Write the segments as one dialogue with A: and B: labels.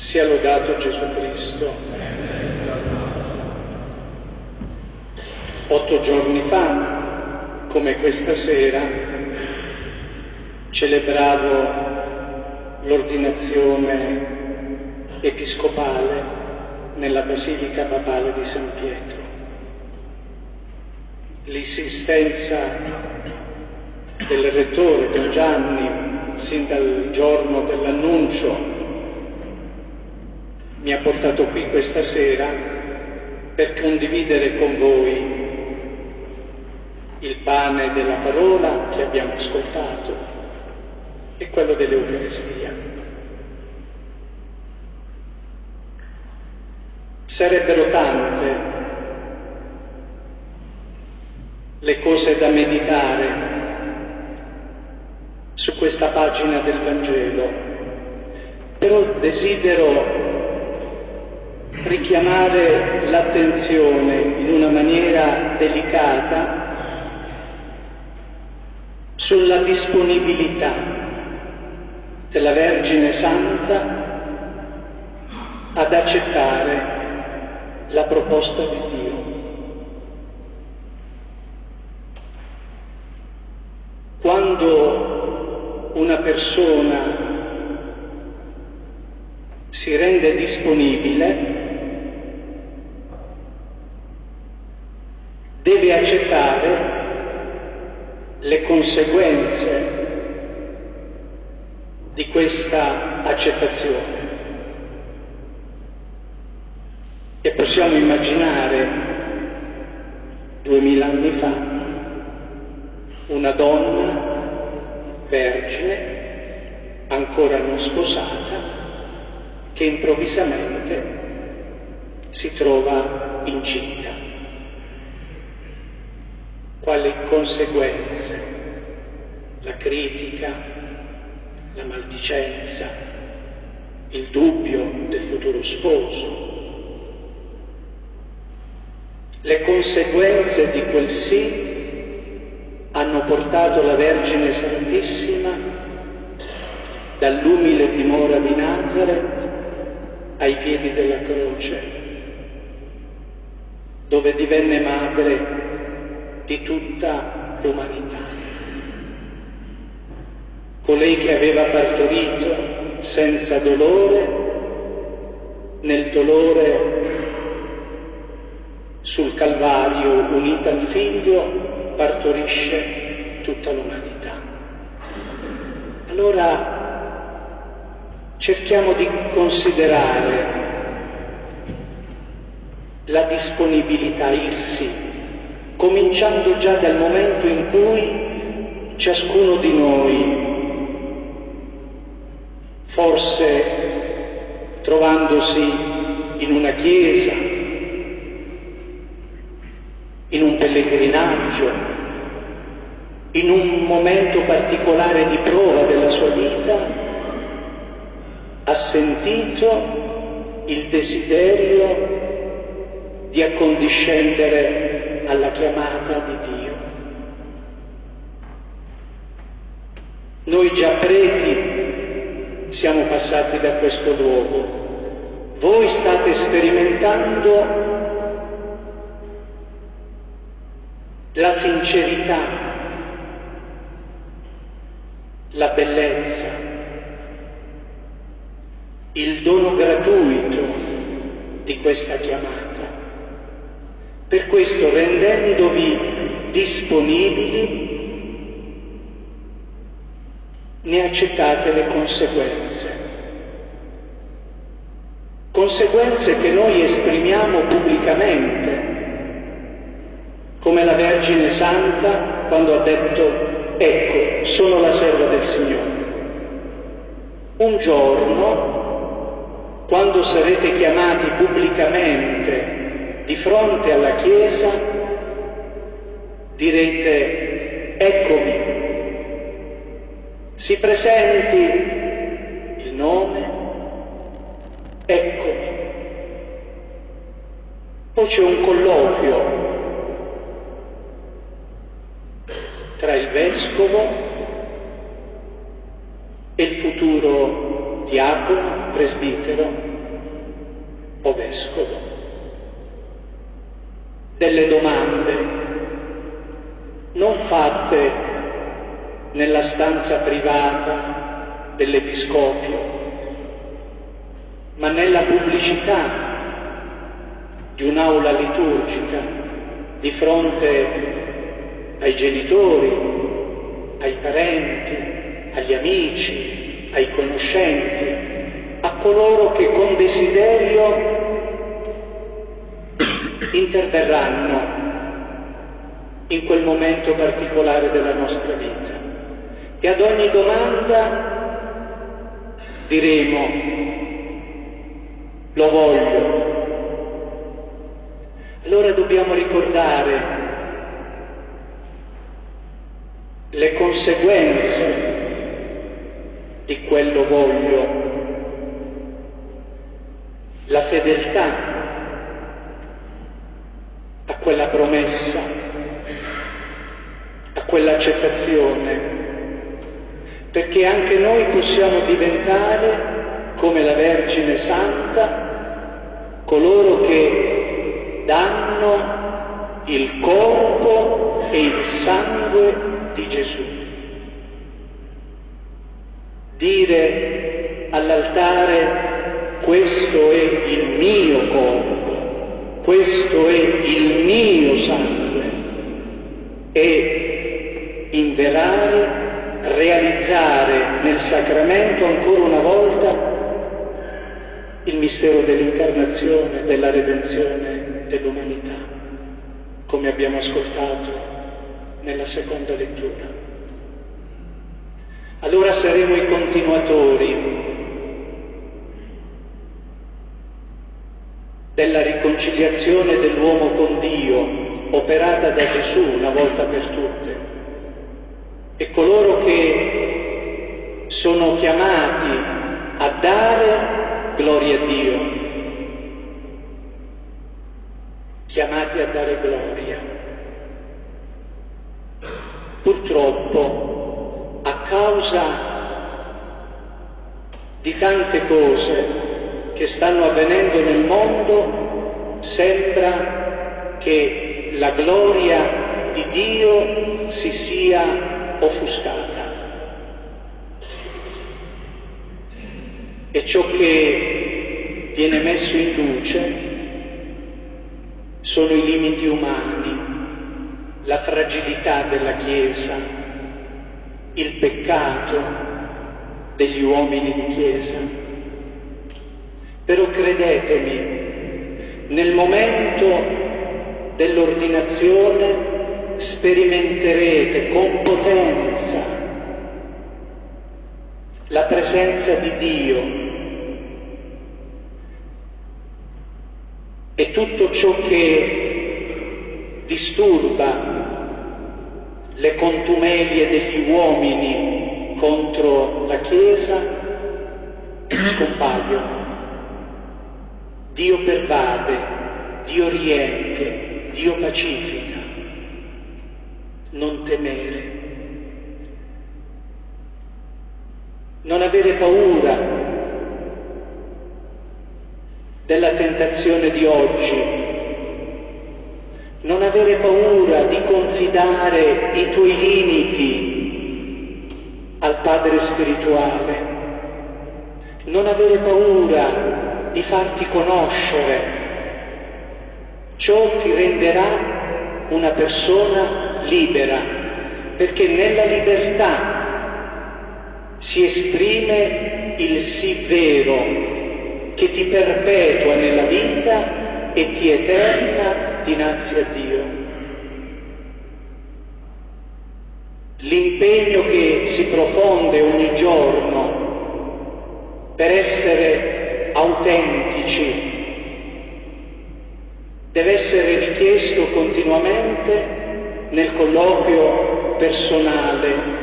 A: Sia lodato Gesù Cristo. Otto giorni fa, come questa sera, celebravo l'ordinazione episcopale nella Basilica Papale di San Pietro. L'insistenza del rettore Don Gianni sin dal giorno dell'annuncio mi ha portato qui questa sera per condividere con voi il pane della parola che abbiamo ascoltato e quello dell'Eucaristia. Sarebbero tante le cose da meditare su questa pagina del Vangelo, però desidero richiamare l'attenzione in una maniera delicata sulla disponibilità della Vergine Santa ad accettare la proposta di Dio. Quando una persona si rende disponibile, deve accettare le conseguenze di questa accettazione. E possiamo immaginare duemila anni fa una donna vergine, ancora non sposata, che improvvisamente si trova incinta quali conseguenze la critica, la maldicenza, il dubbio del futuro sposo. Le conseguenze di quel sì hanno portato la Vergine Santissima dall'umile dimora di Nazareth ai piedi della croce, dove divenne madre di tutta l'umanità. Colei che aveva partorito senza dolore, nel dolore sul Calvario unita al figlio, partorisce tutta l'umanità. Allora cerchiamo di considerare la disponibilità, il sì cominciando già dal momento in cui ciascuno di noi, forse trovandosi in una chiesa, in un pellegrinaggio, in un momento particolare di prova della sua vita, ha sentito il desiderio di accondiscendere alla chiamata di Dio. Noi già preti siamo passati da questo luogo, voi state sperimentando la sincerità, la bellezza, il dono gratuito di questa chiamata. Per questo rendendovi disponibili ne accettate le conseguenze. Conseguenze che noi esprimiamo pubblicamente, come la Vergine Santa quando ha detto ecco, sono la serva del Signore. Un giorno, quando sarete chiamati pubblicamente di fronte alla Chiesa direte eccomi, si presenti il nome, eccomi. Poi c'è un colloquio tra il vescovo e il futuro diacono, presbitero, o vescovo, delle domande. Non fatte nella stanza privata dell'Episcopio, ma nella pubblicità di un'aula liturgica di fronte ai genitori, ai parenti, agli amici, ai conoscenti, a coloro che con desiderio interverranno in quel momento particolare della nostra vita. E ad ogni domanda diremo, lo voglio. Allora dobbiamo ricordare le conseguenze di quello voglio, la fedeltà quella promessa, a quell'accettazione, perché anche noi possiamo diventare, come la Vergine Santa, coloro che danno il corpo e il sangue di Gesù. Dire all'altare questo è il mio corpo, questo è il mio sangue e invelare, realizzare nel sacramento ancora una volta il mistero dell'incarnazione, della redenzione dell'umanità, come abbiamo ascoltato nella seconda lettura. Allora saremo i continuatori della riconciliazione dell'uomo con Dio operata da Gesù una volta per tutte e coloro che sono chiamati a dare gloria a Dio, chiamati a dare gloria. Purtroppo a causa di tante cose che stanno avvenendo nel mondo, sembra che la gloria di Dio si sia offuscata. E ciò che viene messo in luce sono i limiti umani, la fragilità della Chiesa, il peccato degli uomini di Chiesa. Però credetemi, nel momento dell'ordinazione sperimenterete con potenza la presenza di Dio e tutto ciò che disturba le contumelie degli uomini contro la Chiesa scompaiono. Dio pervade, Dio riempie, Dio pacifica. Non temere. Non avere paura della tentazione di oggi non avere paura di confidare i tuoi limiti al Padre spirituale, non avere paura di farti conoscere. Ciò ti renderà una persona libera, perché nella libertà si esprime il sì vero che ti perpetua nella vita e ti eterna dinanzi a Dio. L'impegno che si profonde ogni giorno per essere autentici. Deve essere richiesto continuamente nel colloquio personale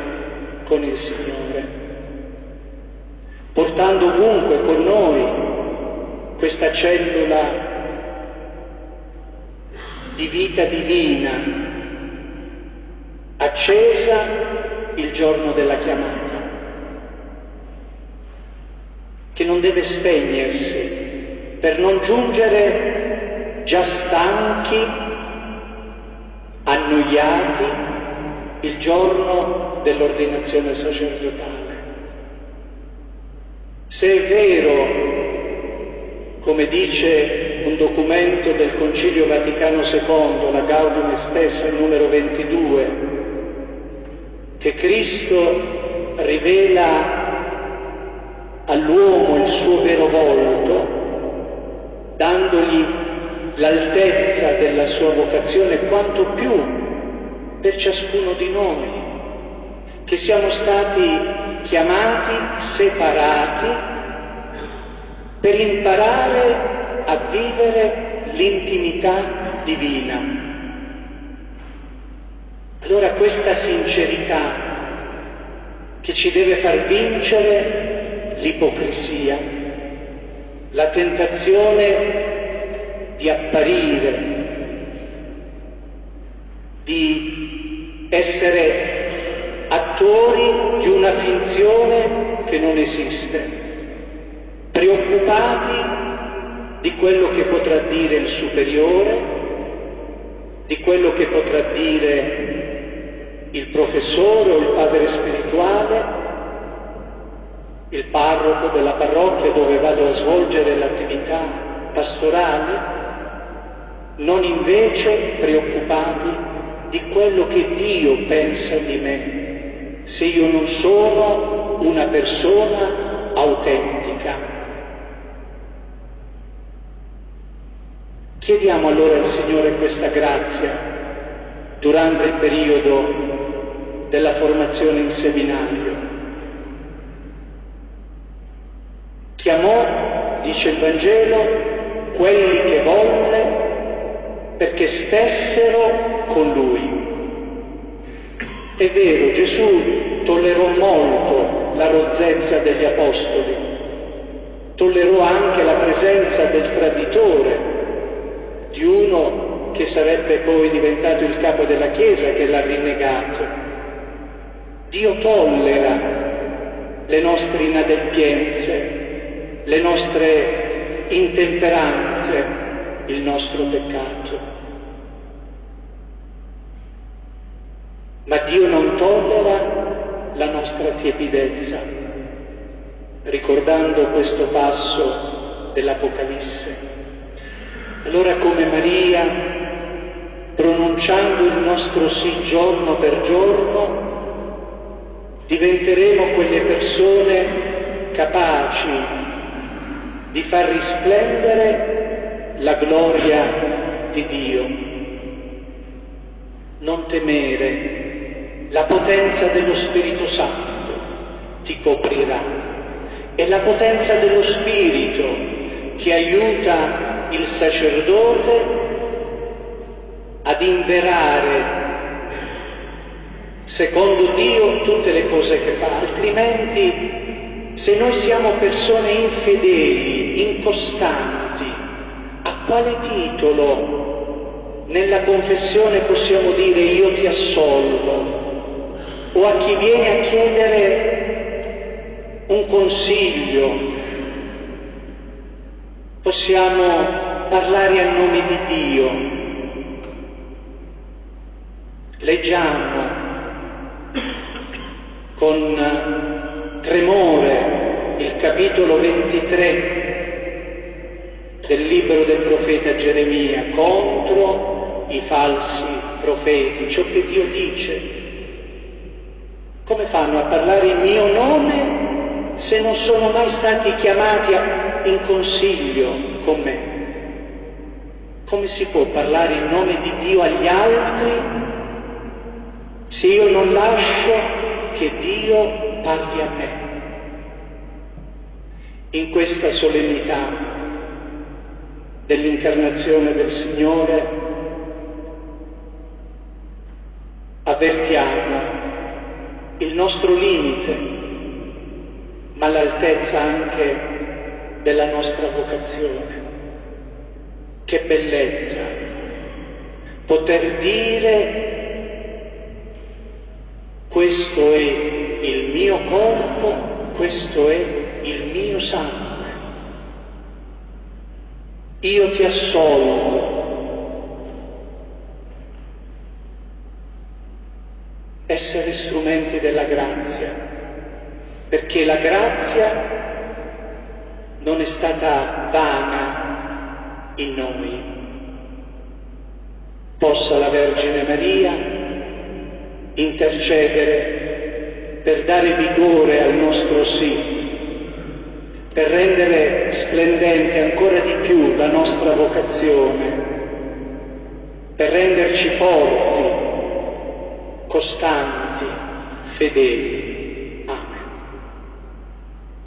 A: con il Signore, portando ovunque con noi questa cellula di vita divina, accesa il giorno della chiamata, che non deve spegnersi per non giungere già stanchi, annoiati, il giorno dell'ordinazione sacerdotale. Se è vero, come dice un documento del Concilio Vaticano II, la Gaudium Spessa numero 22, che Cristo rivela all'uomo il suo vero volto, dandogli l'altezza della sua vocazione, quanto più per ciascuno di noi, che siamo stati chiamati, separati, per imparare a vivere l'intimità divina. Allora questa sincerità che ci deve far vincere l'ipocrisia, la tentazione di apparire, di essere attori di una finzione che non esiste, preoccupati di quello che potrà dire il superiore, di quello che potrà dire il professore o il padre spirituale, il parroco della parrocchia dove vado a svolgere l'attività pastorale, non invece preoccupati di quello che Dio pensa di me se io non sono una persona autentica. Chiediamo allora al Signore questa grazia durante il periodo della formazione in seminario. Chiamò, dice il Vangelo, quelli che volle perché stessero con lui. È vero, Gesù tollerò molto la rozzezza degli apostoli, tollerò anche la presenza del traditore, di uno che sarebbe poi diventato il capo della Chiesa che l'ha rinnegato. Dio tollera le nostre inadempienze, le nostre intemperanze, il nostro peccato. ma Dio non tollera la nostra tiepidezza, ricordando questo passo dell'Apocalisse. Allora come Maria, pronunciando il nostro sì giorno per giorno, diventeremo quelle persone capaci di far risplendere la gloria di Dio. Non temere la potenza dello Spirito Santo ti coprirà. È la potenza dello Spirito che aiuta il sacerdote ad inverare secondo Dio tutte le cose che fa, altrimenti se noi siamo persone infedeli, incostanti, a quale titolo nella confessione possiamo dire io ti assolvo? o a chi viene a chiedere un consiglio. Possiamo parlare a nome di Dio. Leggiamo con tremore capitolo 23 del libro del profeta Geremia contro i falsi profeti, ciò che Dio dice come fanno a parlare in mio nome se non sono mai stati chiamati in consiglio con me? Come si può parlare in nome di Dio agli altri se io non lascio che Dio parli a me? In questa solennità dell'incarnazione del Signore avvertiamo il nostro limite, ma l'altezza anche della nostra vocazione. Che bellezza poter dire questo è il mio corpo, questo è il mio sangue. io ti assolvo. Essere strumenti della grazia, perché la grazia non è stata vana in noi. Possa la Vergine Maria intercedere per dare vigore al nostro sì per rendere splendente ancora di più la nostra vocazione, per renderci forti, costanti, fedeli.